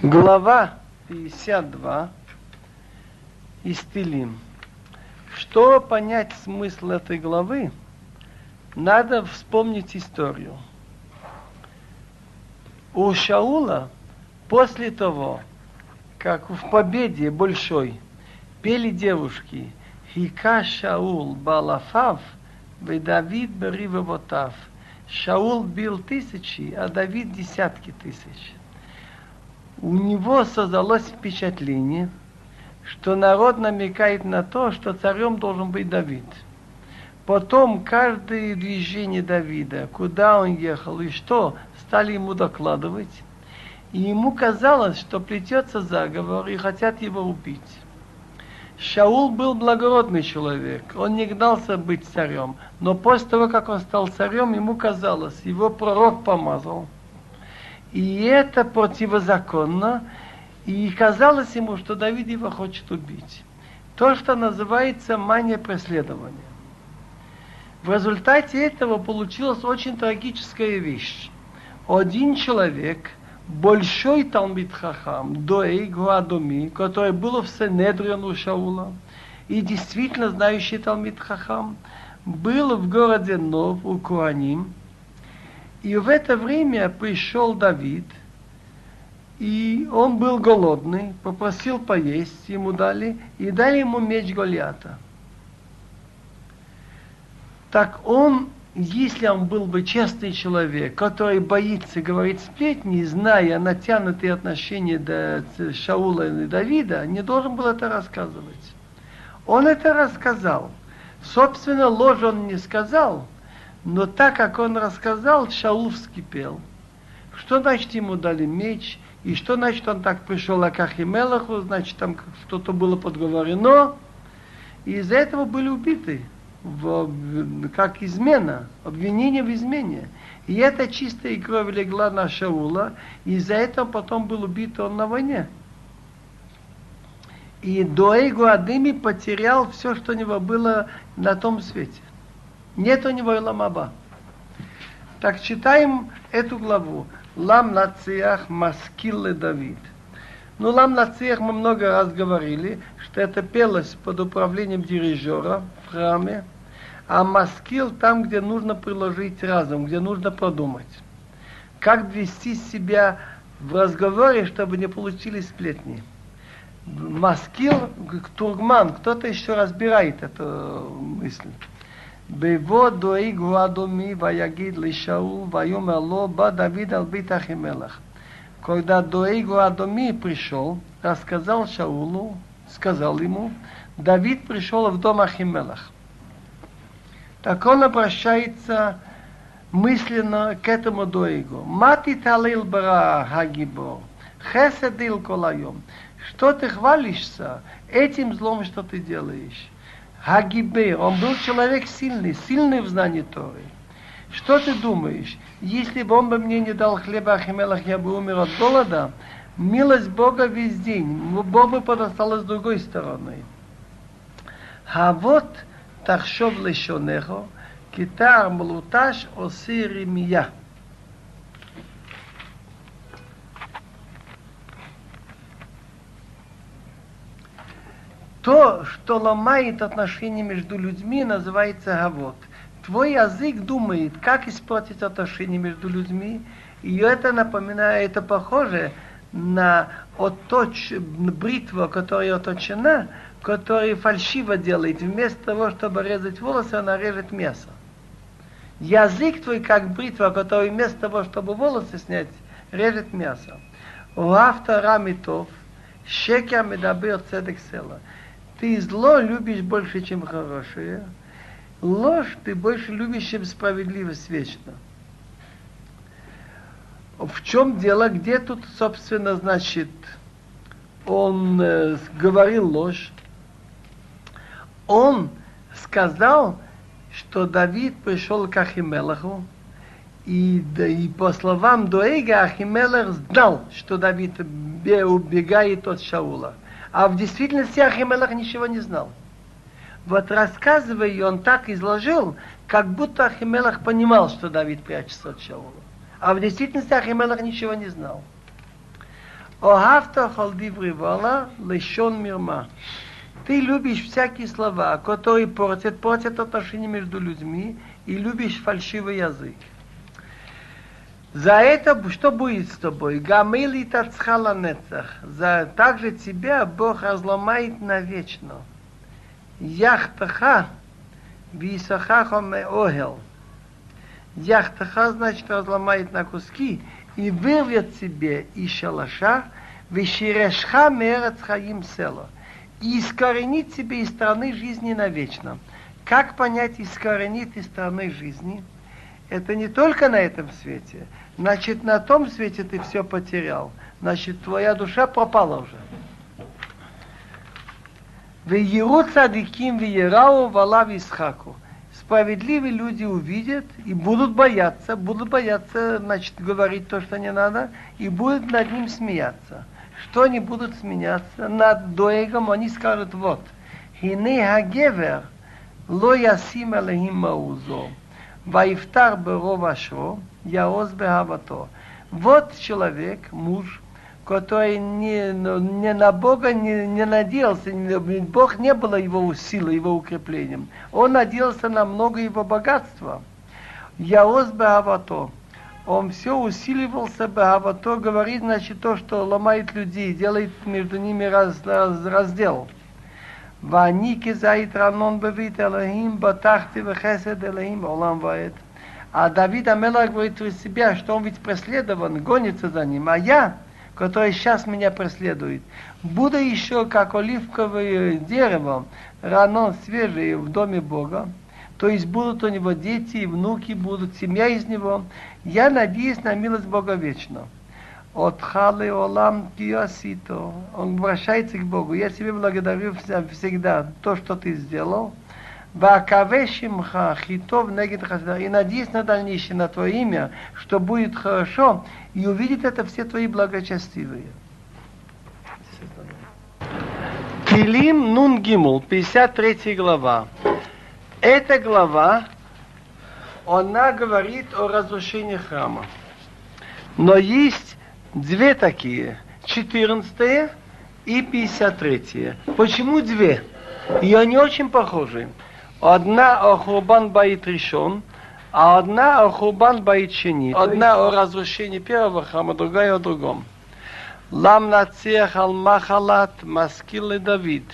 Глава 52 из Тилим. Чтобы понять смысл этой главы, надо вспомнить историю. У Шаула после того, как в победе большой пели девушки Хика Шаул Балафав, и Давид Беривовотав. Шаул бил тысячи, а Давид десятки тысяч у него создалось впечатление, что народ намекает на то, что царем должен быть Давид. Потом каждое движение Давида, куда он ехал и что, стали ему докладывать. И ему казалось, что плетется заговор и хотят его убить. Шаул был благородный человек, он не гнался быть царем, но после того, как он стал царем, ему казалось, его пророк помазал – и это противозаконно. И казалось ему, что Давид его хочет убить. То, что называется мания преследования. В результате этого получилась очень трагическая вещь. Один человек, большой Талмит Хахам, Доэй Гуадоми, который был в Сенедрион у Шаула, и действительно знающий Талмит Хахам, был в городе Нов у Куаним, и в это время пришел Давид, и он был голодный, попросил поесть, ему дали, и дали ему меч Голиата. Так он, если он был бы честный человек, который боится говорить сплетни, зная натянутые отношения до Шаула и Давида, не должен был это рассказывать. Он это рассказал. Собственно, ложь он не сказал – но так как он рассказал, Шаул вскипел. Что значит ему дали меч? И что значит он так пришел к Ахимелаху? Значит, там что-то было подговорено. И из-за этого были убиты. В, как измена, обвинение в измене. И это чистая кровь легла на Шаула, и из-за этого потом был убит он на войне. И Дуэйгу Адыми потерял все, что у него было на том свете. Нет у него Иламаба. Так читаем эту главу. Лам Нациях Маскилле Давид. Ну, Лам Нациях мы много раз говорили, что это пелось под управлением дирижера в храме, а Маскил там, где нужно приложить разум, где нужно продумать. Как вести себя в разговоре, чтобы не получили сплетни. Маскил, Тургман, кто-то еще разбирает эту мысль. בבוא דואג הוא אדומי ויגיד לשאול ויאמר לו בא דוד על בית אחימלך. Когда Доэгу Адоми пришел, рассказал Шаулу, сказал ему, Давид пришел в дом Ахимелах. Так он обращается мысленно к этому Доэгу. Мати талил бара хагибор, хеседил колайом. Что ты хвалишься этим злом, что ты делаешь? Хагибе, он был человек сильный, сильный в знании Торы. Что ты думаешь? Если бы он бы мне не дал хлеба Ахимелах, я бы умер от голода. Милость Бога весь день. Бог бы подостал с другой стороны. А вот тахшов лешонехо, китар млуташ осиримия. То, что ломает отношения между людьми, называется гавот. Твой язык думает, как испортить отношения между людьми, и это напоминает, это похоже на отточ, бритву, которая оточена, которая фальшиво делает. Вместо того, чтобы резать волосы, она режет мясо. Язык твой, как бритва, которая вместо того, чтобы волосы снять, режет мясо. У автора митов, шекер медабир цедек села. Ты зло любишь больше, чем хорошее. Ложь ты больше любишь, чем справедливость вечно. В чем дело? Где тут, собственно, значит, он э, говорил ложь? Он сказал, что Давид пришел к Ахимелаху, и, да, и по словам Дуэга, Ахимелах знал, что Давид убегает от Шаула. А в действительности Ахимелах ничего не знал. Вот рассказывая, он так изложил, как будто Ахимелах понимал, что Давид прячется от Шаула. А в действительности Ахимелах ничего не знал. Охавта халдиври вала лишен мирма. Ты любишь всякие слова, которые портят, портят отношения между людьми, и любишь фальшивый язык. За это что будет с тобой? Гамили тацхала нецах. За также тебя Бог разломает навечно. Яхтаха висахаха меохел. Яхтаха значит разломает на куски и вырвет себе из шалаша виширешха мерец хаим. И искоренит себе из страны жизни навечно. Как понять искоренит из страны жизни? Это не только на этом свете. Значит, на том свете ты все потерял. Значит, твоя душа пропала уже. Вееру цадиким веерау валав исхаку. Справедливые люди увидят и будут бояться, будут бояться, значит, говорить то, что не надо, и будут над ним смеяться. Что они будут смеяться? Над доегом они скажут, вот, хине хагевер ло ясим алехим ваифтар беров ашро, яоз бехавато. Вот человек, муж, который не, ну, не на Бога не, не надеялся, Бог не было его силой, его укреплением. Он надеялся на много его богатства. Яоз Бахавато. Он все усиливался Бахавато, говорит, значит, то, что ломает людей, делает между ними раз, раз, раздел. ואני כזית רנון בבית אלוהים, בטחתי בחסד אלוהים בעולם ועד. А Давид Амелах говорит про себя, что он ведь преследован, гонится за ним, а я который сейчас меня преследует. Буду еще как оливковое дерево, рано свежее в доме Бога, то есть будут у него дети и внуки, будут семья из него. Я надеюсь на милость Бога вечно. От халы олам киосито. Он обращается к Богу. Я тебе благодарю всегда то, что ты сделал. Вакавешимха хитов негит хасда. И надеюсь на дальнейшее, на твое имя, что будет хорошо, и увидит это все твои благочестивые. Килим Нун Гимул, 53 глава. Эта глава, она говорит о разрушении храма. Но есть две такие, 14 и 53. Почему две? И они очень похожи. Одна о Хурбан Баит решен, а одна о Хурбан Баит Шени. Одна о разрушении первого храма, другая о другом. Лам нациях ал махалат маскил Давид.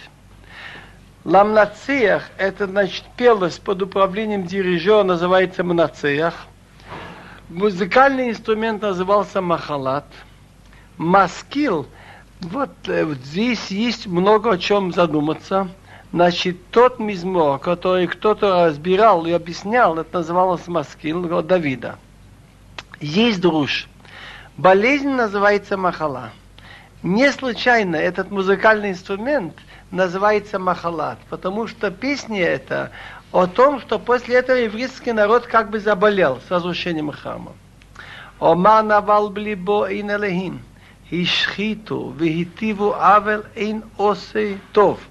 Лам нациях, это значит пелось под управлением дирижера, называется мнациях. Музыкальный инструмент назывался махалат. Маскил, вот, э, вот здесь есть много о чем задуматься – Значит, тот мизмор, который кто-то разбирал и объяснял, это называлось маскил Давида. Есть друж. Болезнь называется махала. Не случайно этот музыкальный инструмент называется махалат, потому что песня это о том, что после этого еврейский народ как бы заболел с разрушением храма. Ома навал блибо ин элехим, хишхиту, вихитиву авел ин осей тов –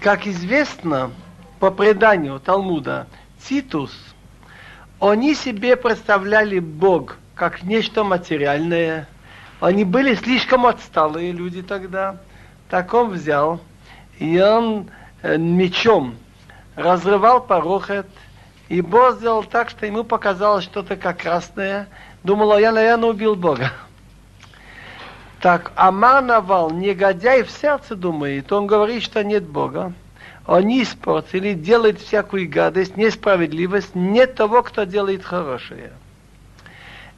как известно по преданию Талмуда, Титус, они себе представляли Бог как нечто материальное. Они были слишком отсталые люди тогда. Так он взял, и он э, мечом разрывал порохет, и Бог сделал так, что ему показалось что-то как красное. Думал, я, наверное, убил Бога. Так Амар негодяй в сердце думает, он говорит, что нет Бога. Они испортили, делают всякую гадость, несправедливость, нет того, кто делает хорошее.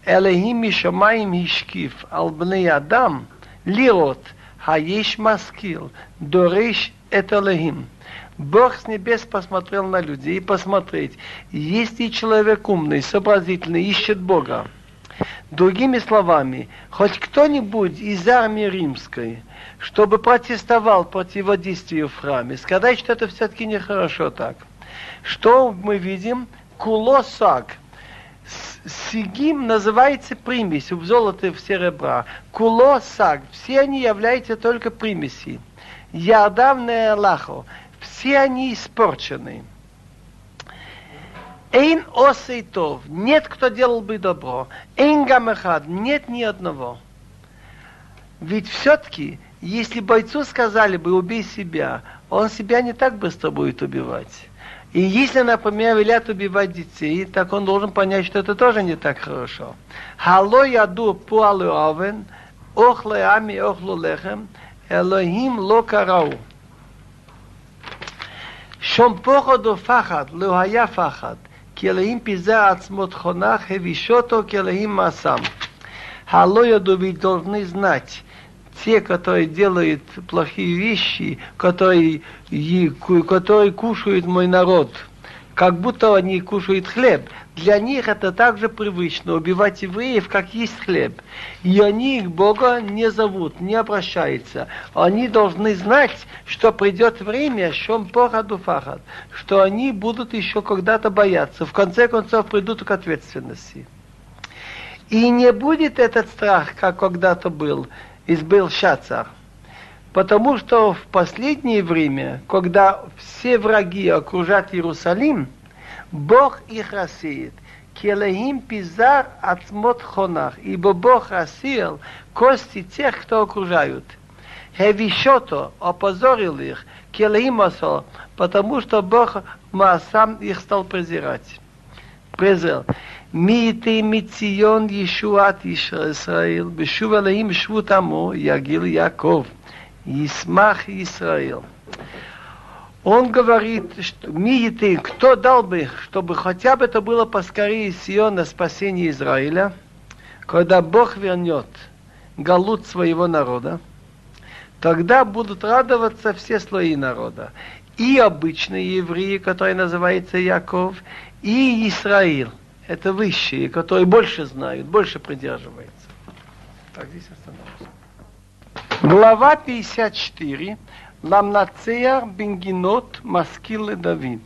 Элехим Мишамаим Хишкив, Албней Адам, Лирот, Хаеш Маскил, Дореш Эталехим. Бог с небес посмотрел на людей и посмотреть, есть ли человек умный, сообразительный, ищет Бога. Другими словами, хоть кто-нибудь из армии римской, чтобы протестовал противодействию в храме, сказать, что это все-таки нехорошо так. Что мы видим? Кулосак. Сигим называется примесью в золото в серебра. Кулосак. Все они являются только примеси. Ярдавное лахо все они испорчены. Эйн осейтов, нет кто делал бы добро. Эйн гамахад, нет ни одного. Ведь все-таки, если бойцу сказали бы, убей себя, он себя не так быстро будет убивать. И если, например, велят убивать детей, так он должен понять, что это тоже не так хорошо. Хало яду пуалу овен, охле ами охлу лехем, элохим ло карау. שום פוחד ופחד לא היה פחד, כי אלוהים פיזר עצמו תכונה, хевишото, כי אלוהים מעשם. הלא ידעו ведь должны знать, те, которые делают плохие вещи, которые, которые кушают мой народ, как будто они кушают хлеб. Для них это также привычно, убивать евреев, как есть хлеб. И они их Бога не зовут, не обращаются. Они должны знать, что придет время, шом пораду фахад, что они будут еще когда-то бояться. В конце концов придут к ответственности. И не будет этот страх, как когда-то был, избыл Шацар. Потому что в последнее время, когда все враги окружат Иерусалим, Бог их рассеет. Келехим пизар отмот хонах, ибо Бог рассеял кости тех, кто окружают. Хевишото опозорил их, келехим осо, потому что Бог сам их стал презирать. Презрел. Миты мицион Ешуат Ишраил, бешува леим швутамо, ягил Яков. Исмах Исраил. Он говорит, что Миетин, кто дал бы, чтобы хотя бы это было поскорее Сиона спасение Израиля, когда Бог вернет галут своего народа, тогда будут радоваться все слои народа. И обычные евреи, которые называются Яков, и Израиль. Это высшие, которые больше знают, больше придерживаются. Так, здесь остановимся. Глава 54. Ламнацеяр Бенгинот Маскилы Давид.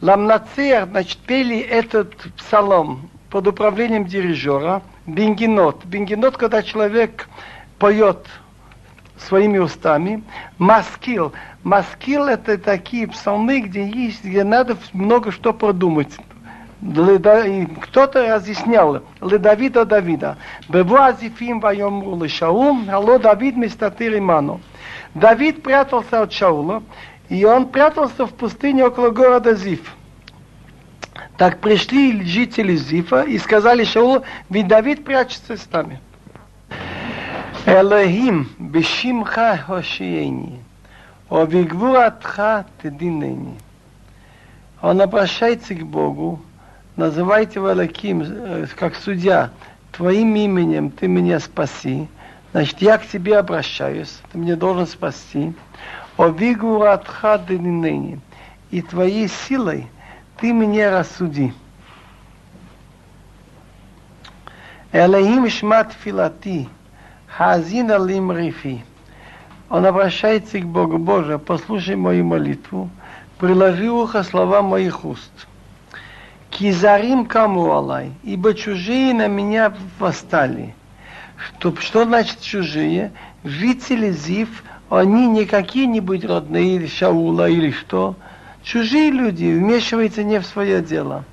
Ламнацеяр, значит, пели этот псалом под управлением дирижера. Бенгинот. Бенгинот, когда человек поет своими устами. Маскил. Маскил это такие псалмы, где есть, где надо много что продумать кто-то разъяснял, Давида Давида, бево азифим вайомру ли Шаул, алло Давид мистатыр иману. Давид прятался от Шаула, и он прятался в пустыне около города Зиф. Так пришли жители Зифа и сказали Шаулу, ведь Давид прячется с нами. Элохим бешимха хошиени, о вигвуратха тединени. Он обращается к Богу, называйте Валаким э, как судья, твоим именем ты меня спаси, значит, я к тебе обращаюсь, ты меня должен спасти. О вигуратха ныне, и твоей силой ты меня рассуди. Элаим шмат филати, хазин алим рифи. Он обращается к Богу, Боже, послушай мою молитву, приложи ухо слова моих уст. Кизарим кому алай, ибо чужие на меня восстали. Что, что значит чужие? Жители Зив, они не какие-нибудь родные или Шаула или что. Чужие люди вмешиваются не в свое дело.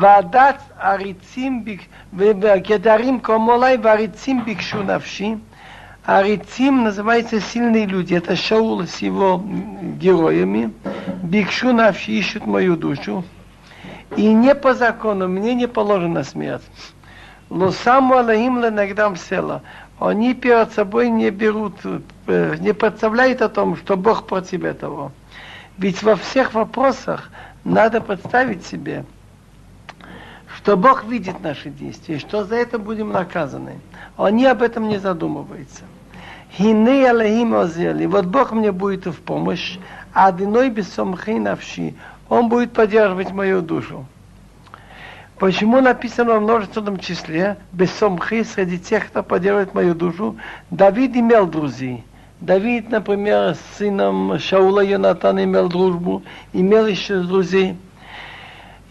Вадат арицим бик, кедарим комолай варицим бикшу навши. Арицим называется сильные люди. Это Шаул с его героями. Бикшу навши ищут мою душу. И не по закону, мне не положена смерть. Но сам Аллахим ленагдам села. Они перед собой не берут, э, не представляют о том, что Бог против этого. Ведь во всех вопросах надо представить себе, что Бог видит наши действия, что за это будем наказаны. Они об этом не задумываются. Вот Бог мне будет в помощь, а без навши. Он будет поддерживать мою душу. Почему написано в множественном числе, без сомхи, среди тех, кто поддерживает мою душу, Давид имел друзей. Давид, например, с сыном Шаула Йонатан имел дружбу, имел еще друзей.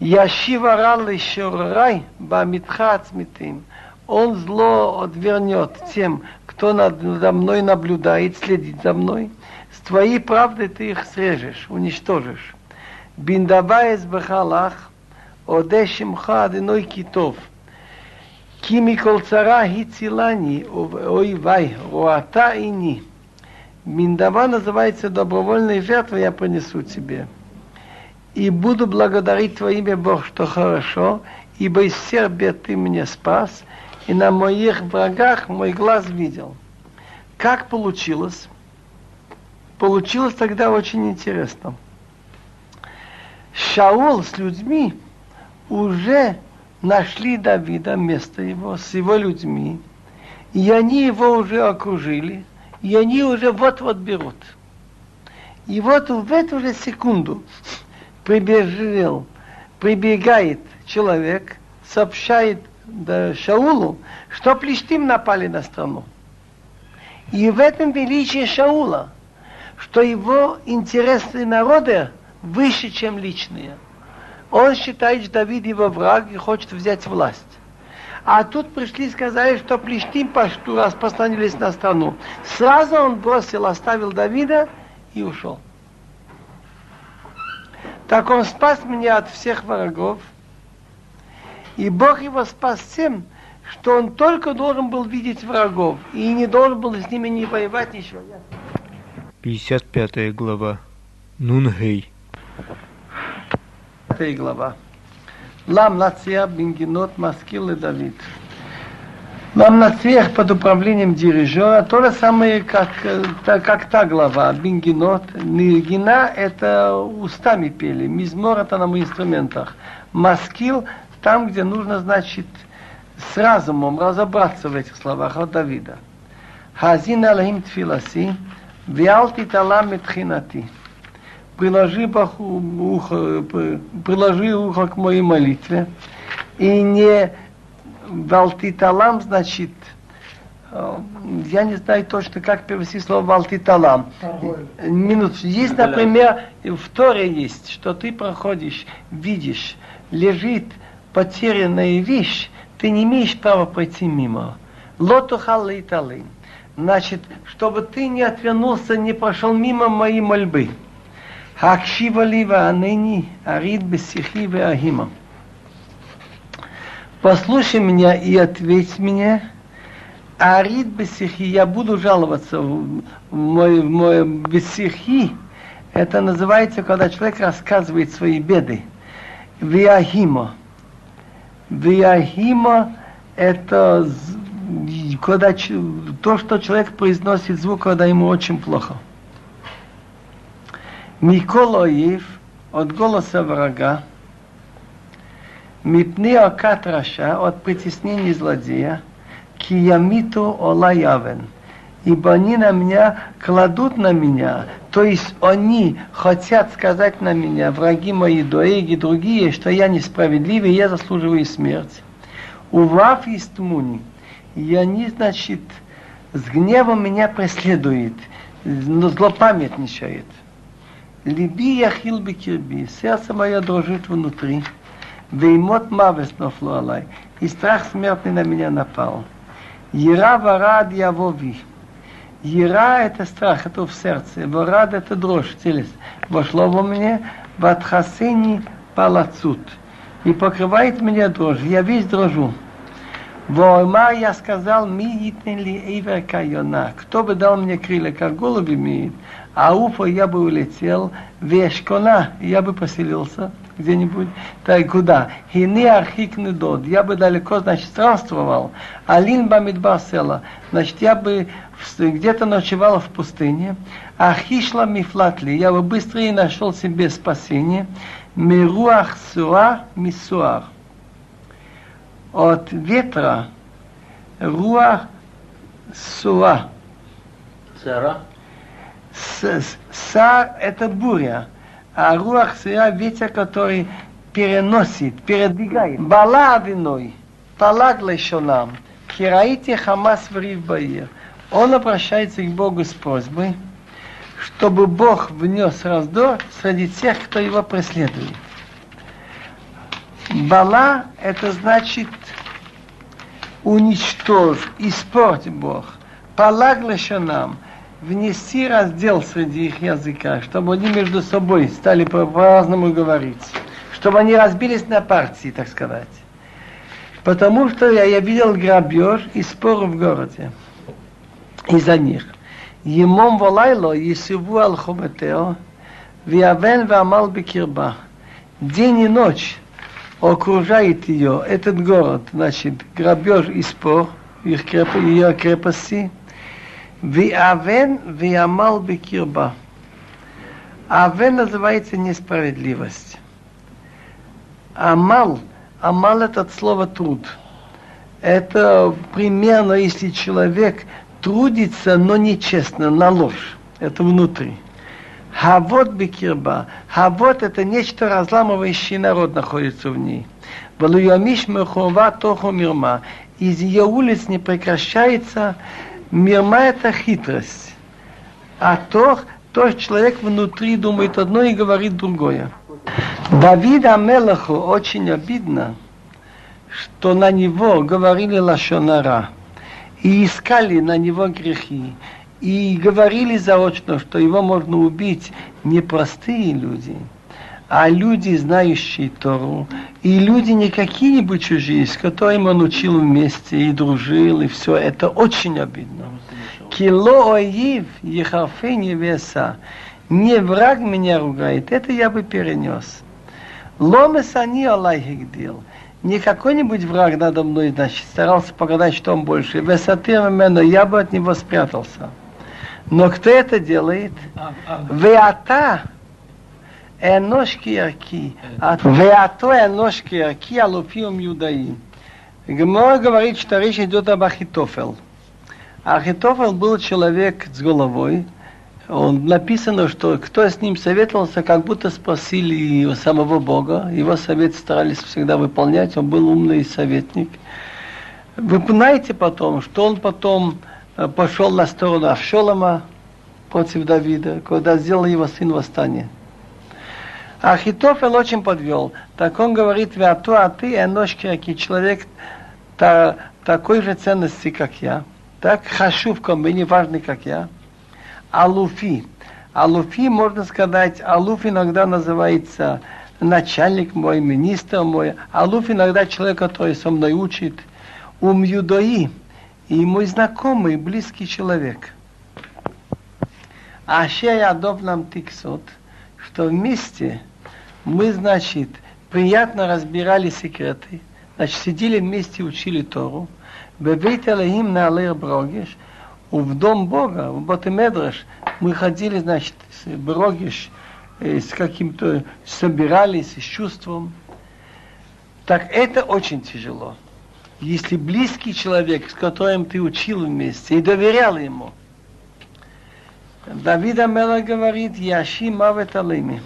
Яшива рал еще рай, бамитха ацмитим. Он зло отвернет тем, кто надо мной наблюдает, следит за мной. Твоей правдой ты их срежешь, уничтожишь. Биндабаес бахалах, Оде Шимха Адиной Китов. Колцара гицилани, ой вай, руата и ни. Миндава называется добровольной жертвой я принесу тебе. И буду благодарить Твое имя, Бог, что хорошо, ибо из всех Ты меня спас, и на моих врагах мой глаз видел. Как получилось? Получилось тогда очень интересно. Шаул с людьми уже нашли Давида, место его, с его людьми, и они его уже окружили, и они уже вот-вот берут. И вот в эту же секунду прибежал, прибегает человек, сообщает Шаулу, что Плештим напали на страну. И в этом величие Шаула, что его интересы народа выше, чем личные. Он считает, что Давид его враг и хочет взять власть. А тут пришли и сказали, что Плештим пашту распространились на страну. Сразу он бросил, оставил Давида и ушел. Так он спас меня от всех врагов. И Бог его спас тем, что он только должен был видеть врагов и не должен был с ними не воевать ничего. 55 глава. Нунгей. 5 глава. Лам Нация Бингинот Маскил и Давид. Лам Нациях под управлением дирижера то же самое, как, как та глава, Бингинот. Нигина это устами пели, мизмор это на инструментах. Маскил там, где нужно, значит, с разумом разобраться в этих словах от Давида. Хазин Алахим Тфиласи, Виалти Талам Метхинати приложи ухо, приложи ухо к моей молитве и не валтиталам, значит, э, я не знаю точно, как перевести слово валтиталам. Минут. Есть, например, в Торе есть, что ты проходишь, видишь, лежит потерянная вещь, ты не имеешь права пройти мимо. Лоту халлиталым. Значит, чтобы ты не отвернулся, не пошел мимо моей мольбы. Акшива лива аныни арид бесихи ахима. Послушай меня и ответь мне. Арид бесихи, я буду жаловаться в мой, в мой бесихи. Это называется, когда человек рассказывает свои беды. Виахима. Виахима это когда то, что человек произносит звук, когда ему очень плохо. Миколоев от голоса врага, мипни катраша от притеснений злодея, киямиту олаявен. Ибо они на меня кладут на меня, то есть они хотят сказать на меня, враги мои, доеги, другие, что я несправедливый, я заслуживаю смерть. Ував истмуни. муни и они, значит, с гневом меня преследуют, но злопамятничает. Либи яхил бекирби, сердце мое дрожит внутри, веймот мавес нофло алай, и страх смертный на меня напал. Ера варад явови. Ера это страх, это в сердце, варад это дрожь, телес. Вошло во мне, ватхасени палацут. И покрывает меня дрожь, я весь дрожу. Вома я сказал, ми ли эйвер кайона. Кто бы дал мне крылья, как голуби имеет, а уфа я бы улетел, вешкона я бы поселился где-нибудь, так куда? Хини архик недод, я бы далеко, значит, странствовал, алин бамидбар села, значит, я бы где-то ночевал в пустыне, ахишла мифлатли, я бы быстрее нашел себе спасение, мируах суа мисуар. От ветра руах суа. Сара? Сар – это буря, а руах сыра – ветер, который переносит, передвигает. Бала виной, палаг лешонам, кираите хамас в баир. Он обращается к Богу с просьбой, чтобы Бог внес раздор среди тех, кто его преследует. Бала – это значит уничтожь, испорть Бог. Палаг лешонам – внести раздел среди их языка, чтобы они между собой стали по-разному говорить, чтобы они разбились на партии, так сказать. Потому что я, я видел грабеж и спор в городе из-за них. Емом волайло Есиву ал хоматео, Виавен вамал бекирба. День и ночь окружает ее, этот город, значит, грабеж и спор, их креп, ее крепости. Виавен виамал бекирба. Авен называется несправедливость. Амал, амал это от слова труд. Это примерно, если человек трудится, но нечестно, на ложь. Это внутри. Хавод бекирба. Хавод это нечто разламывающее народ находится в ней. Валуямиш мехова тоху мирма. Из ее улиц не прекращается мирма это хитрость. А тох, то человек внутри думает одно и говорит другое. Давида Мелаху очень обидно, что на него говорили лашонара и искали на него грехи, и говорили заочно, что его можно убить не простые люди, а люди, знающие Тору, и люди не какие-нибудь чужие, с которыми он учил вместе и дружил, и все. Это очень обидно. Кило оив ехарфе невеса. Не враг меня ругает, это я бы перенес. Ломес они Аллах Не какой-нибудь враг надо мной, значит, старался показать, что он больше. Высоты меня, я бы от него спрятался. Но кто это делает? А, а. Веата эношки арки. Э. Веато эношки арки алупиум юдаим. Гмор говорит, что речь идет об Ахитофел. Ахитофел был человек с головой. Он, написано, что кто с ним советовался, как будто спросили его самого Бога. Его совет старались всегда выполнять. Он был умный советник. Вы знаете потом, что он потом пошел на сторону Авшолома против Давида, когда сделал его сын восстание. Ахитофел очень подвел. Так он говорит, вяту, а ты, эношки, человек та, такой же ценности, как я. Так, хашувком, не важный, как я алуфи. Алуфи, можно сказать, алуф иногда называется начальник мой, министр мой. Алуф иногда человек, который со мной учит. Ум юдои. И мой знакомый, близкий человек. А я Адов нам тиксот, что вместе мы, значит, приятно разбирали секреты, значит, сидели вместе, учили Тору, Бевейт Элохим на Алер Брогеш, в дом Бога, в Ботемедраш, мы ходили, значит, с Брогиш, э, с каким-то, собирались с чувством. Так это очень тяжело. Если близкий человек, с которым ты учил вместе и доверял ему. Давид Амела говорит, Яши Мавет Алими.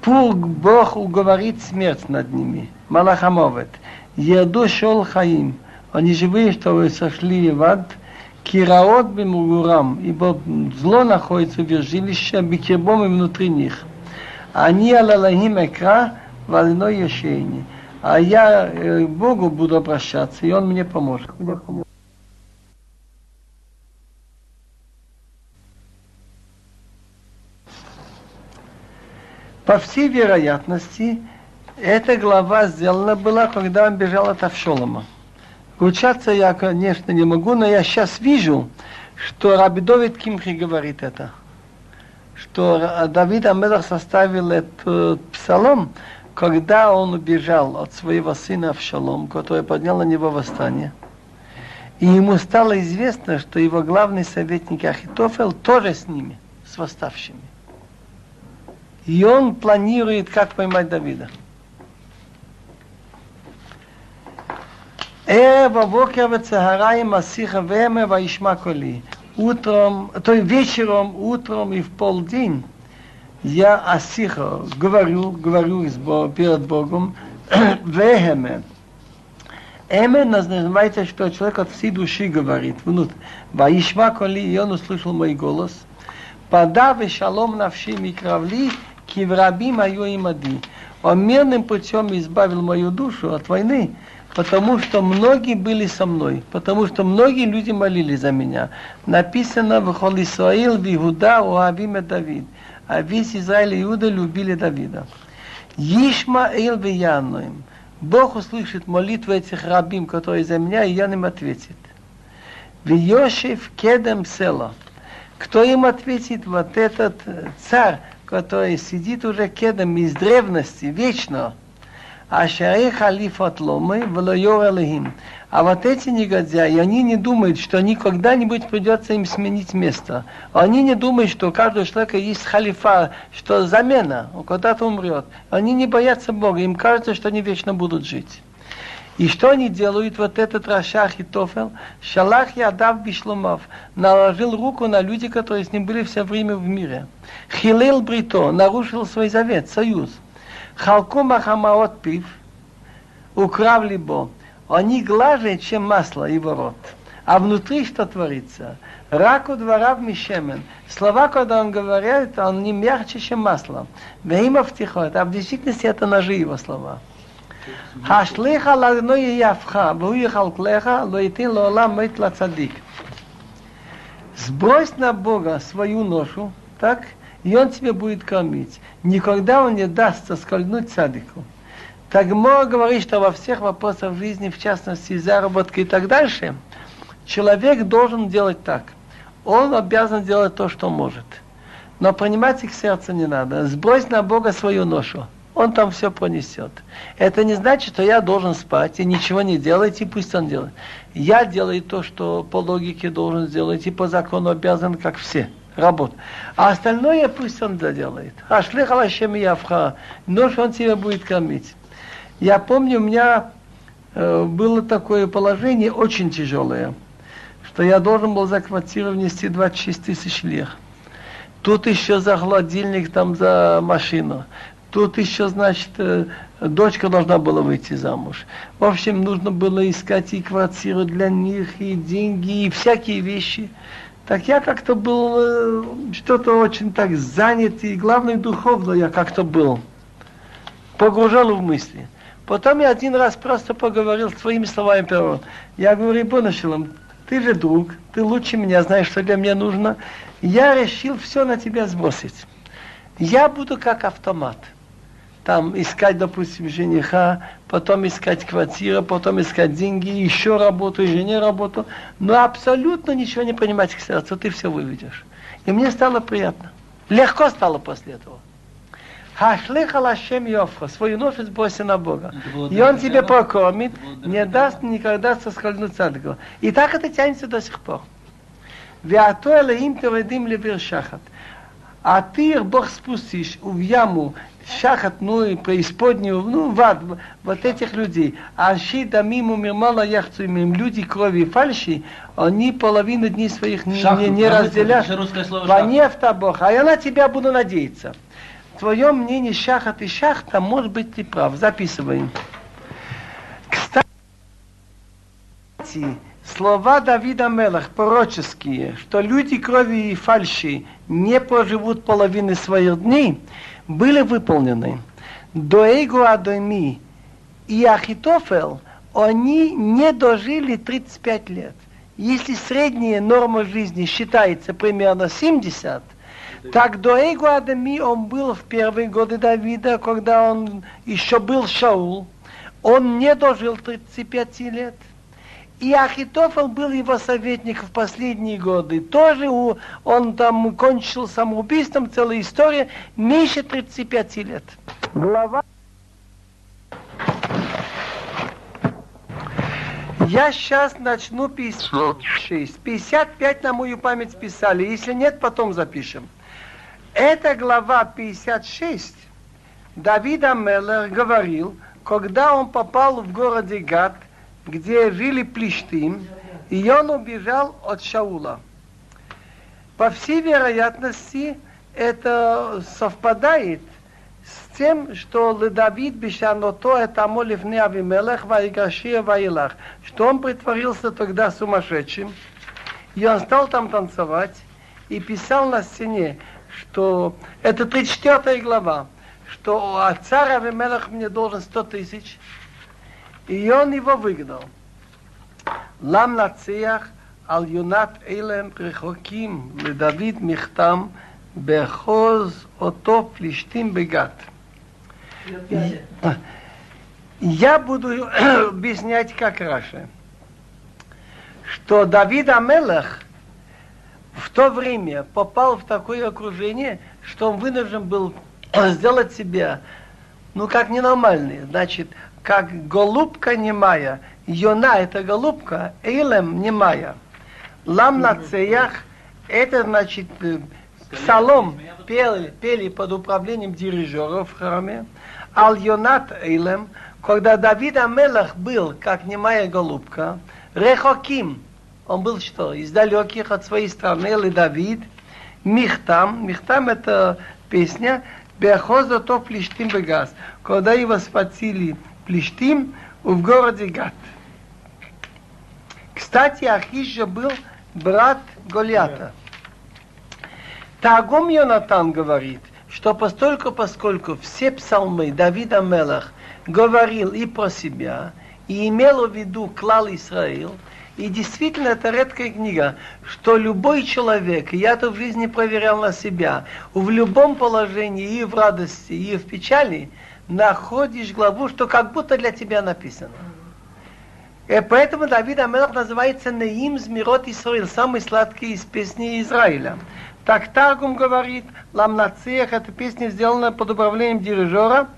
Пур Бог уговорит смерть над ними. Малахамовет. Еду шел хаим. Они живые, что вы сошли в ад, Кираот бемугурам, ибо зло находится в жилище, бикербом и внутри них. Они алалахим экра, вально ешейни. А я к Богу буду обращаться, и Он мне поможет. По всей вероятности, эта глава сделана была, когда он бежал от Авшолома. Ручаться я, конечно, не могу, но я сейчас вижу, что Раби Довид Кимхи говорит это. Что Давид Амелах составил этот псалом, когда он убежал от своего сына в Шалом, который поднял на него восстание, и ему стало известно, что его главный советник Ахитофел тоже с ними, с восставшими. И он планирует, как поймать Давида. Утром, то есть вечером, утром и в полдень я асиха, говорю, говорю перед Богом, вехеме. Эме называется, что человек от всей души говорит. Внут. Ваишма коли, и он услышал мой голос. Подав и шалом навши микравли, кивраби мою имади. Он мирным путем избавил мою душу от войны, потому что многие были со мной, потому что многие люди молились за меня. Написано в Хол Исраил, в Иуда, у Авиме Давид. А весь Израиль и Иуда любили Давида. Ишмаил вияноим. Бог услышит молитву этих рабим, которые за меня, и он им ответит. В Йошев кедем село. Кто им ответит? Вот этот царь, который сидит уже кедом из древности, вечно. Ашаре халиф от ломы, влоёр А вот эти негодяи, они не думают, что они когда-нибудь придется им сменить место. Они не думают, что у каждого человека есть халифа, что замена, когда-то умрет. Они не боятся Бога, им кажется, что они вечно будут жить. И что они делают? Вот этот Рашах и Тофел, Шалах Ядав Бишломов, наложил руку на люди, которые с ним были все время в мире. Хилел Брито, нарушил свой завет, союз. Халку Махамаот Пив, украв либо, они глаже, чем масло его рот. А внутри что творится? Раку дворав мишемен. Слова, когда он говорит, он не мягче, чем масло. Вейма втихот. А в действительности это ножи его слова. Хашлиха ладно явха, выехал клеха, лойтин лолам мыть лацадик. Сбрось на Бога свою ношу, так, и он тебе будет кормить. Никогда он не даст соскользнуть садику. Так Мора говорит, что во всех вопросах жизни, в частности заработка и так дальше, человек должен делать так. Он обязан делать то, что может. Но принимать их сердце не надо. Сбрось на Бога свою ношу. Он там все понесет. Это не значит, что я должен спать и ничего не делать, и пусть он делает. Я делаю то, что по логике должен сделать, и по закону обязан, как все работ. А остальное пусть он доделает. А шлихалашем явха, нож он тебя будет кормить. Я помню, у меня э, было такое положение очень тяжелое, что я должен был за квартиру внести 26 тысяч лир. Тут еще за холодильник, там за машину. Тут еще, значит, э, дочка должна была выйти замуж. В общем, нужно было искать и квартиру для них, и деньги, и всякие вещи. Так я как-то был э, что-то очень так занят, и главное духовно я как-то был погружен в мысли. Потом я один раз просто поговорил своими словами первым. Я говорю, Бонашилом, ты же друг, ты лучше меня знаешь, что для меня нужно. Я решил все на тебя сбросить. Я буду как автомат. Там искать, допустим, жениха, потом искать квартиру, потом искать деньги, еще работу, жене работу, но абсолютно ничего не понимать к сердцу, ты все выведешь. И мне стало приятно. Легко стало после этого. Хашлиха лашем Йофра, свою ношу сброси на Бога. И он тебе прокормит, не даст никогда соскользнуть садку. И так это тянется до сих пор. Веато элеим тередим левир шахат. А ты их Бог спустишь в яму шахат, ну и преисподнюю, ну, в ад, вот этих людей. А щита мимо мирмала яхцу им люди крови и фальши, они половину дней своих не, не, не разделят. Ванефта Бог, а я на тебя буду надеяться. Твое мнение шахат и шахта, может быть, ты прав. Записываем. Кстати, слова Давида Мелах пророческие, что люди крови и фальши не проживут половины своих дней, были выполнены. Доэгу Адоми и Ахитофел, они не дожили 35 лет. Если средняя норма жизни считается примерно 70, так Доэгу Адами он был в первые годы Давида, когда он еще был Шаул. Он не дожил 35 лет. И Ахитофел был его советник в последние годы. Тоже он там кончил самоубийством, целая история, меньше 35 лет. Глава Я сейчас начну 56. 55 на мою память писали. Если нет, потом запишем. Это глава 56. Давид Амелер говорил, когда он попал в городе Гад, где жили Плештим, и он убежал от Шаула. По всей вероятности, это совпадает с тем, что Давид Бешаното это Амолев не Авимелех, Ваигашия Ваилах, что он притворился тогда сумасшедшим, и он стал там танцевать, и писал на стене, что это 34 глава, что от царя Вемелах мне должен 100 тысяч, и он его выгнал. Лам на цеях ал юнат эйлем рехоким ледавид михтам бехоз отоп плештим бегат. Я буду объяснять как раньше, что Давид Амелах – в то время попал в такое окружение, что он вынужден был сделать себя, ну, как ненормальный. Значит, как голубка немая. Йона – это голубка, Эйлем – немая. Лам на цеях – это, значит, э, псалом пели, пели под управлением дирижеров в храме. Ал Йонат Эйлем – когда Давид Амелах был, как немая голубка, Рехоким, он был что, из далеких от своей страны, или Давид, Михтам, Михтам это песня, Бехоза то Плештим Бегас, когда его схватили Плештим в городе Гат. Кстати, Ахиша был брат Голиата. Тагум Йонатан говорит, что постольку, поскольку все псалмы Давида Мелах говорил и про себя, и имел в виду клал Израил, и действительно это редкая книга, что любой человек, я это в жизни проверял на себя, в любом положении, и в радости, и в печали, находишь главу, что как будто для тебя написано. И поэтому Давид Амелах называется Неим Змирот Исраил, самый сладкий из песни Израиля. Так Таргум говорит, Ламнацех, эта песня сделана под управлением дирижера,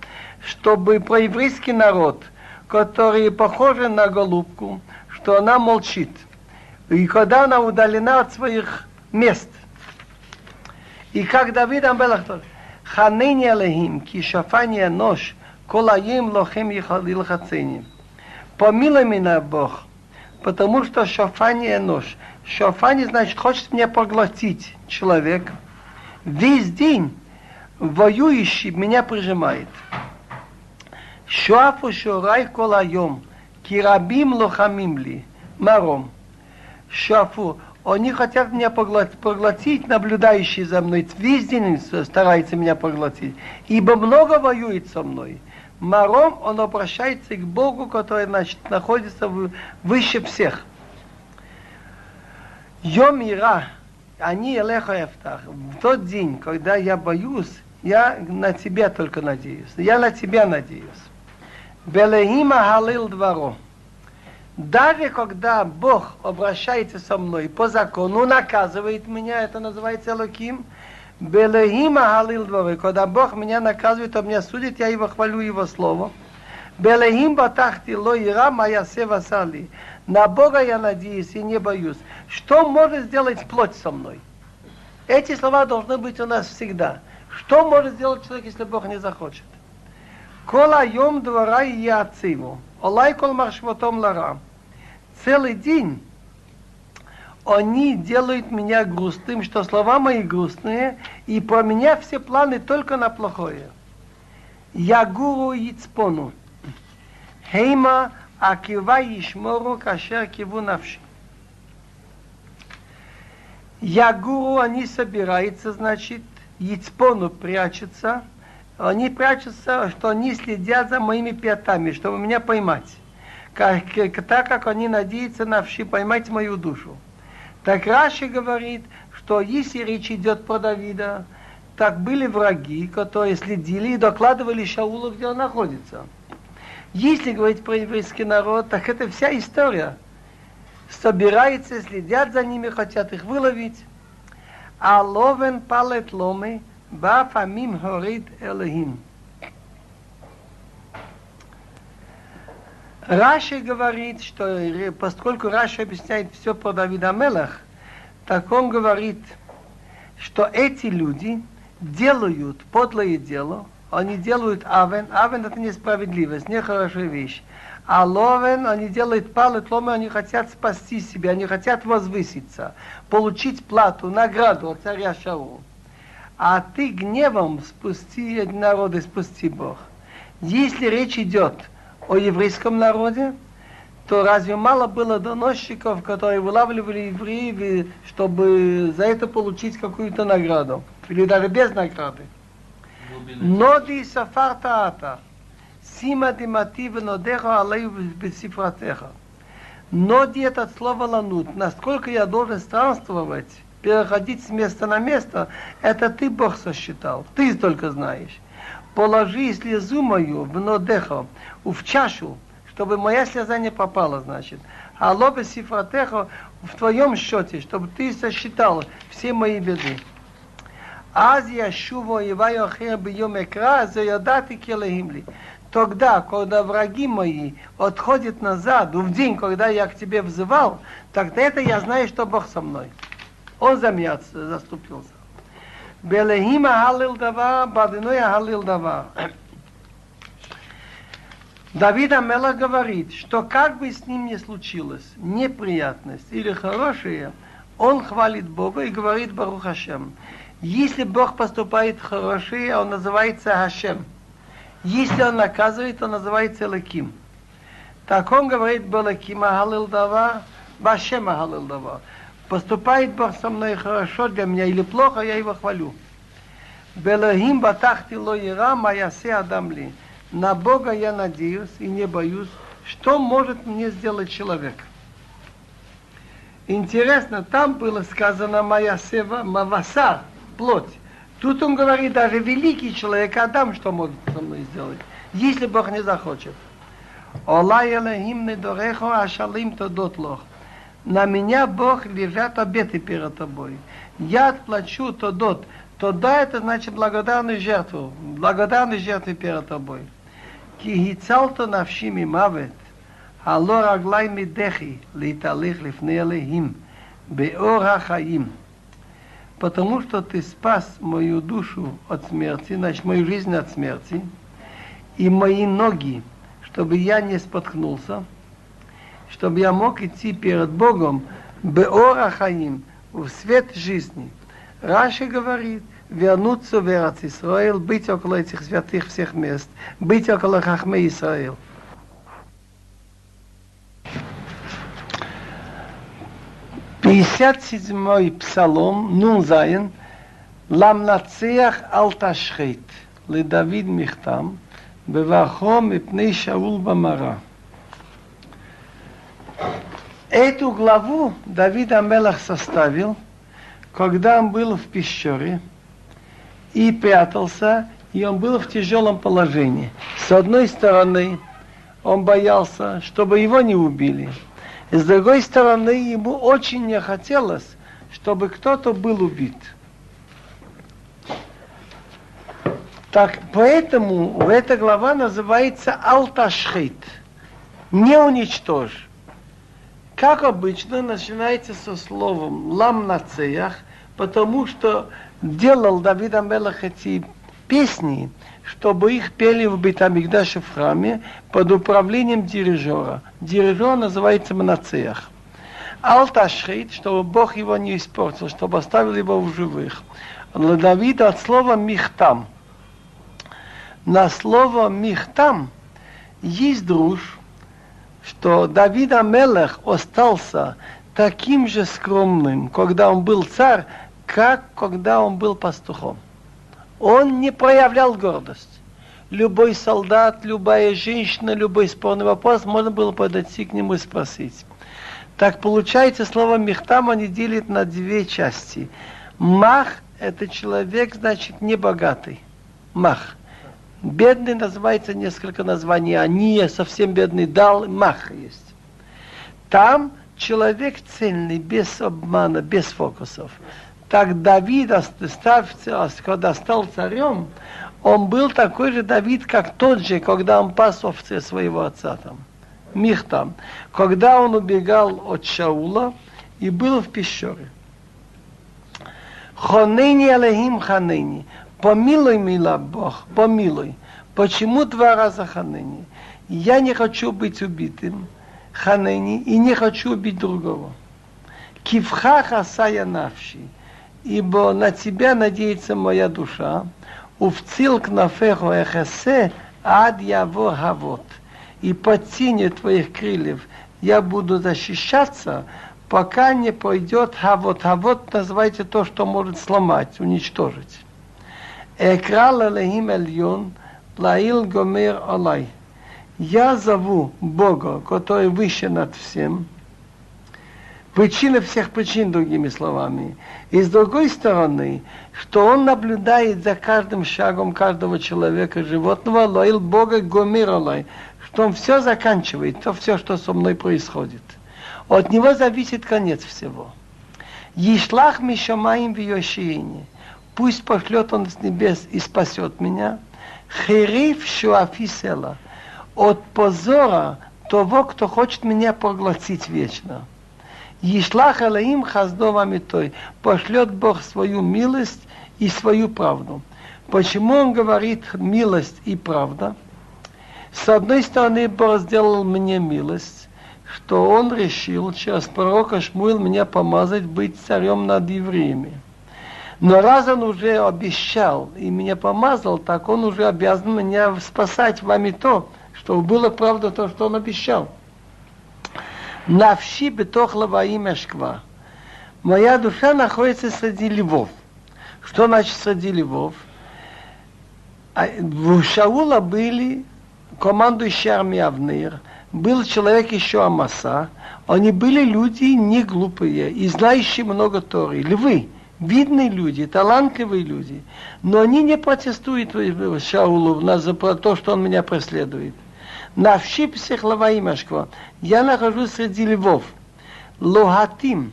чтобы про еврейский народ, который похож на голубку, что она молчит. И когда она удалена от своих мест. И как Давид Амбелахтор, ханения лехим, кишафания нож, колаим лохим илхацини. Помилуй меня, Бог, потому что шафания нож. Шафани, значит, хочет меня поглотить человек. Весь день воюющий меня прижимает. Шуафу шурай колаем. Кирабим лохамимли, маром, шафу. Они хотят меня поглотить, наблюдающие за мной, весь день старается меня поглотить, ибо много воюет со мной. Маром, он обращается к Богу, который значит, находится выше всех. Йомира, они элеха эфтах. В тот день, когда я боюсь, я на тебя только надеюсь. Я на тебя надеюсь. Велехима халил дворо. Даже когда Бог обращается со мной по закону, наказывает меня, это называется Локим, Белехима халил дворы. Когда Бог меня наказывает, он меня судит, я его хвалю, его слово. Белехим батахти ло ира моя сева сали. На Бога я надеюсь и не боюсь. Что может сделать плоть со мной? Эти слова должны быть у нас всегда. Что может сделать человек, если Бог не захочет? Кола йом двора и яциву. Олай кол маршвотом лара. Целый день они делают меня грустным, что слова мои грустные, и про меня все планы только на плохое. Я гуру яцпону. Хейма акива ишмору кашер киву навши. Я гуру, они собираются, значит, яцпону прячется, они прячутся, что они следят за моими пятами, чтобы меня поймать. Как, так как они надеются на вши поймать мою душу. Так Раши говорит, что если речь идет про Давида, так были враги, которые следили и докладывали Шаулу, где он находится. Если говорить про еврейский народ, так это вся история. Собираются, следят за ними, хотят их выловить. А ловен палет ломы, Бафамим хорит Элохим. Раши говорит, что поскольку Раши объясняет все про Давида Мелах, так он говорит, что эти люди делают подлое дело, они делают авен, авен это несправедливость, нехорошая вещь. А ловен, они делают палет ломы, они хотят спасти себя, они хотят возвыситься, получить плату, награду от царя Шаула а ты гневом спусти народы, спусти Бог. Если речь идет о еврейском народе, то разве мало было доносчиков, которые вылавливали евреев, чтобы за это получить какую-то награду? Или даже без награды? Ноди сафарта ата. Сима диматив нодеха алею бесифратеха. Ноди это слово ланут. Насколько я должен странствовать, переходить с места на место, это ты Бог сосчитал, ты только знаешь. Положи слезу мою в нодехо, в чашу, чтобы моя слеза не попала, значит. А лобе сифратехо в твоем счете, чтобы ты сосчитал все мои беды. Аз я шуво и вайохер бьем экра, заядати келегимли. Тогда, когда враги мои отходят назад, в день, когда я к тебе взывал, тогда это я знаю, что Бог со мной. Он за меня заступился. Белехима халил дава, бадиноя халил дава. Давид Амела говорит, что как бы с ним ни случилось неприятность или хорошее, он хвалит Бога и говорит Барух Хашем. Если Бог поступает хорошее, он называется Хашем. Если он наказывает, он называется Лаким. Так он говорит Балакима Халил Дава, Башема Халил Дава. Поступает Бог со мной хорошо для меня или плохо, я его хвалю. Белахим батахти ло ира маясе адамли. На Бога я надеюсь и не боюсь, что может мне сделать человек. Интересно, там было сказано моя сева, маваса, плоть. Тут он говорит, даже великий человек Адам, что может со мной сделать, если Бог не захочет. Олай Элохим недорехо ашалим тодот лох На меня Бог лежат обеты перед тобой. Я отплачу тодот. Тода это значит благодарную жертву. Благодарную жертву перед тобой. כי הצלת נפשי ממוות, הלא רגלי מדחי להתהלך לפני אלוהים באור החיים. Потому что ты спас мою душу от смерти, значит, мою жизнь от смерти, и мои ноги, чтобы я не споткнулся, чтобы я мог идти перед Богом Беора Хаим, в свет жизни. Раши говорит, вернуться в Эрц Исраил, быть около этих святых всех мест, быть около Хахме Исраил. Пятьдесят седьмой псалом, Нунзайн, Ламнацеях Алташхейт, Ледавид Михтам, Бевахом и Пней Шаул Бамара. Эту главу Давид Амелах составил, когда он был в пещере, и прятался, и он был в тяжелом положении. С одной стороны, он боялся, чтобы его не убили. С другой стороны, ему очень не хотелось, чтобы кто-то был убит. Так, поэтому эта глава называется Алташхит. Не уничтожь. Как обычно, начинается со словом лам на цеях, потому что делал Давид Амелах эти песни, чтобы их пели в Бетамикдаше в храме под управлением дирижера. Дирижер называется Манацеях. Алташхит, чтобы Бог его не испортил, чтобы оставил его в живых. Для Давида от слова михтам. На слово михтам есть друж, что Давид Амелах остался таким же скромным, когда он был царь, как когда он был пастухом. Он не проявлял гордость. Любой солдат, любая женщина, любой спорный вопрос можно было подойти к нему и спросить. Так получается, слово мехтам они делят на две части. Мах – это человек, значит, не богатый. Мах. Бедный называется несколько названий, а не совсем бедный дал, мах есть. Там человек цельный, без обмана, без фокусов так Давид, когда стал царем, он был такой же Давид, как тот же, когда он пас овцы своего отца там, Михтам, когда он убегал от Шаула и был в пещере. Хонени Алехим Ханени, помилуй, мила Бог, помилуй. Почему два раза Ханени? Я не хочу быть убитым, Ханени, и не хочу убить другого. Кивха хасая навши ибо на тебя надеется моя душа, увцил кнафеху эхесе ад яво гавот, и под тенью твоих крыльев я буду защищаться, пока не пойдет гавот. Гавот называйте то, что может сломать, уничтожить. Экрал элехим эльон, лаил гомер олай. Я зову Бога, который выше над всем, причина всех причин, другими словами. И с другой стороны, что он наблюдает за каждым шагом каждого человека, животного, лоил Бога гомиролай, что он все заканчивает, то все, что со мной происходит. От него зависит конец всего. Ешлах Мишамаим в Йошиине. Пусть пошлет он с небес и спасет меня. Хериф Шуафисела. От позора того, кто хочет меня проглотить вечно. Ешлах Алаим Хаздова Митой. Пошлет Бог свою милость и свою правду. Почему он говорит милость и правда? С одной стороны, Бог сделал мне милость, что он решил через пророка Шмуил меня помазать быть царем над евреями. Но раз он уже обещал и меня помазал, так он уже обязан меня спасать вами то, что было правда то, что он обещал. Навши бетох лаваим шква. Моя душа находится среди львов. Что значит среди львов? У Шаула были командующий армией Авнир, был человек еще Амаса, они были люди не глупые и знающие много Торы, львы, видные люди, талантливые люди, но они не протестуют Шаулу за то, что он меня преследует. Навши психлова имашква. Я нахожусь среди львов. Лохатим.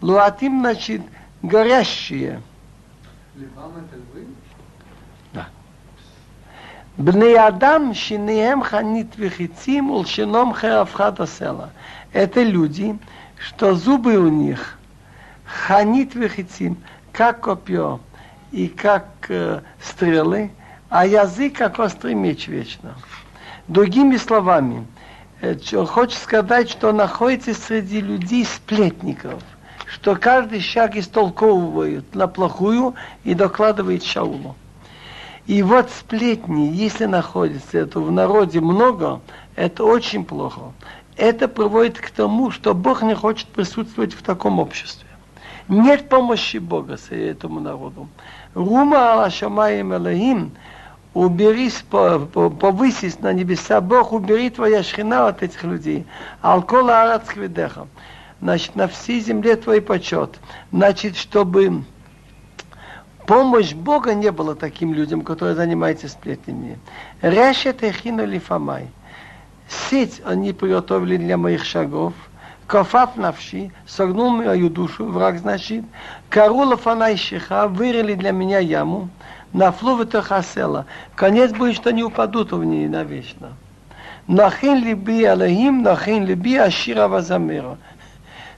Лохатим значит горящие. Львам это львы? Да. Бнеядам шинеем ханит вихицим улшином херафхата села. Это люди, что зубы у них ханит вехицим, как копье и как э, стрелы, а язык как острый меч вечно. Другими словами, э, хочет сказать, что находится среди людей сплетников, что каждый шаг истолковывают на плохую и докладывает Шаулу. И вот сплетни, если находится это в народе много, это очень плохо. Это приводит к тому, что Бог не хочет присутствовать в таком обществе. Нет помощи Бога этому народу. Рума Алашамаем Элохим, уберись, повысись на небеса, Бог, убери твоя шхина от этих людей. Алкола Арацквидеха. Значит, на всей земле твой почет. Значит, чтобы помощь Бога не было таким людям, которые занимаются сплетнями. Решет эхину лифамай. Сеть они приготовили для моих шагов. Кофав навши, согнул мою душу, враг значит. Карула фанай шиха, вырыли для меня яму. Нафлу в хасела. Конец будет, что не упадут в ней навечно. Нахин либи Аллахим, нахин либи Ашира Вазамира.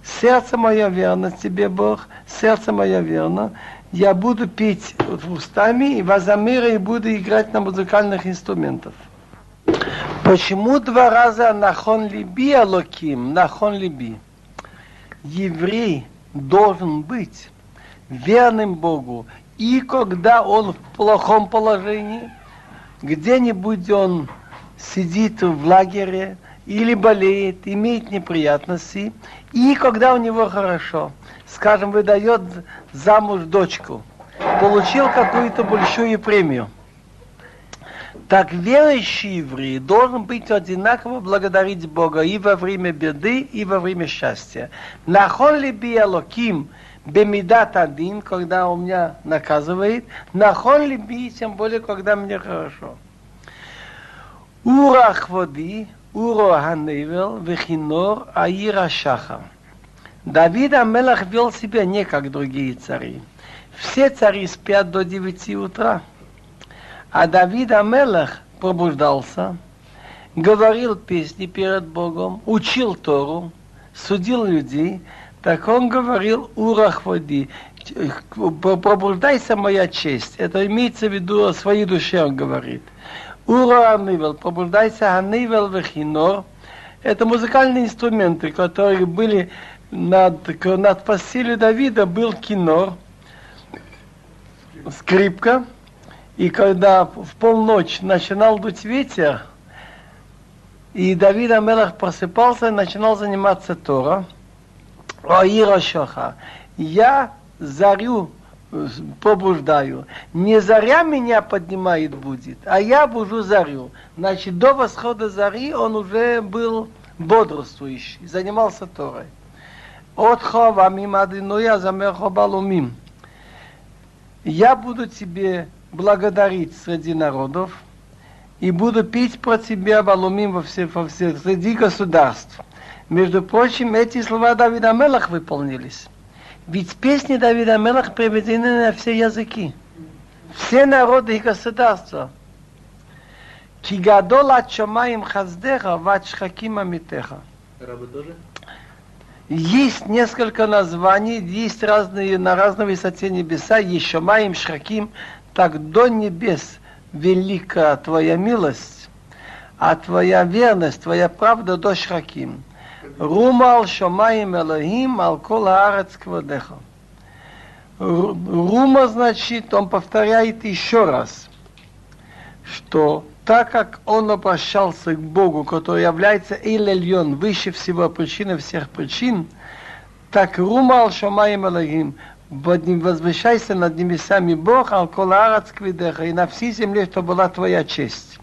Сердце мое верно тебе, Бог, сердце мое верно я буду петь устами и вазамира и буду играть на музыкальных инструментах. Почему два раза нахон либи алоким, нахон либи? Еврей должен быть верным Богу, и когда он в плохом положении, где-нибудь он сидит в лагере или болеет, имеет неприятности, и когда у него хорошо – скажем, выдает замуж дочку, получил какую-то большую премию. Так верующий еврей должен быть одинаково благодарить Бога и во время беды, и во время счастья. Нахон ли биалоким бемидат один, когда он меня наказывает, нахон ли би, тем более, когда мне хорошо. Урах води, уро ханевел, вехинор, аира шахам. Давид Амелах вел себя не как другие цари. Все цари спят до 9 утра. А Давид Амелах пробуждался, говорил песни перед Богом, учил Тору, судил людей, так он говорил урахводи, пробуждайся, моя честь. Это имеется в виду о своей душе, он говорит. Ура Анивел, пробуждайся Анивел Вехинор. Это музыкальные инструменты, которые были над, над постелью Давида был кинор, скрипка, и когда в полночь начинал дуть ветер, и Давид Амелах просыпался и начинал заниматься Тора, Оира Шоха, я зарю побуждаю. Не заря меня поднимает будет, а я бужу зарю. Значит, до восхода зари он уже был бодрствующий, занимался Торой. От хова мимадынуя замерхо балумим. Я буду тебе благодарить среди народов и буду петь про тебя балумим во все, во все, среди государств. Между прочим, эти слова Давида Мелах выполнились. Ведь песни Давида Мелах приведены на все языки. Все народы и государства. Кигадол от шамаим хаздеха ват шхаким амитеха. Есть несколько названий, есть разные, на разной высоте небеса, еще маим шраким, так до небес велика твоя милость, а твоя верность, твоя правда до шраким. Румал шамаим Элохим ал кола арец квадеха. Ру- Рума значит, он повторяет еще раз, что так как он обращался к Богу, который является Эйлельон, выше всего причины всех причин, так Румал Шамаем Элогим, возвышайся над небесами Бог, Алколарац Квидеха, и на всей земле, что была твоя честь.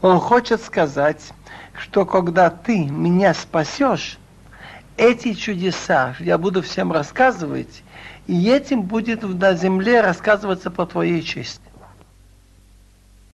Он хочет сказать, что когда ты меня спасешь, эти чудеса я буду всем рассказывать, и этим будет на земле рассказываться по твоей чести.